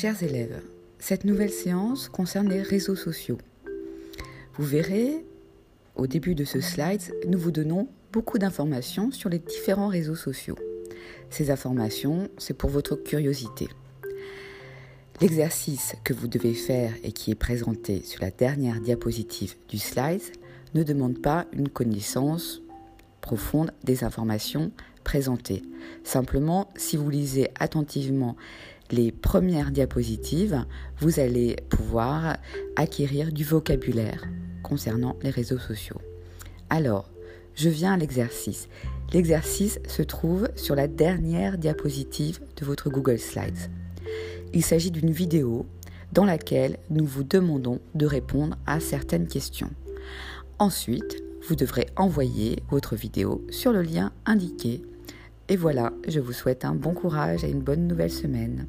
Chers élèves, cette nouvelle séance concerne les réseaux sociaux. Vous verrez, au début de ce slide, nous vous donnons beaucoup d'informations sur les différents réseaux sociaux. Ces informations, c'est pour votre curiosité. L'exercice que vous devez faire et qui est présenté sur la dernière diapositive du slide ne demande pas une connaissance profonde des informations présentées. Simplement, si vous lisez attentivement les premières diapositives, vous allez pouvoir acquérir du vocabulaire concernant les réseaux sociaux. Alors, je viens à l'exercice. L'exercice se trouve sur la dernière diapositive de votre Google Slides. Il s'agit d'une vidéo dans laquelle nous vous demandons de répondre à certaines questions. Ensuite, vous devrez envoyer votre vidéo sur le lien indiqué. Et voilà, je vous souhaite un bon courage et une bonne nouvelle semaine.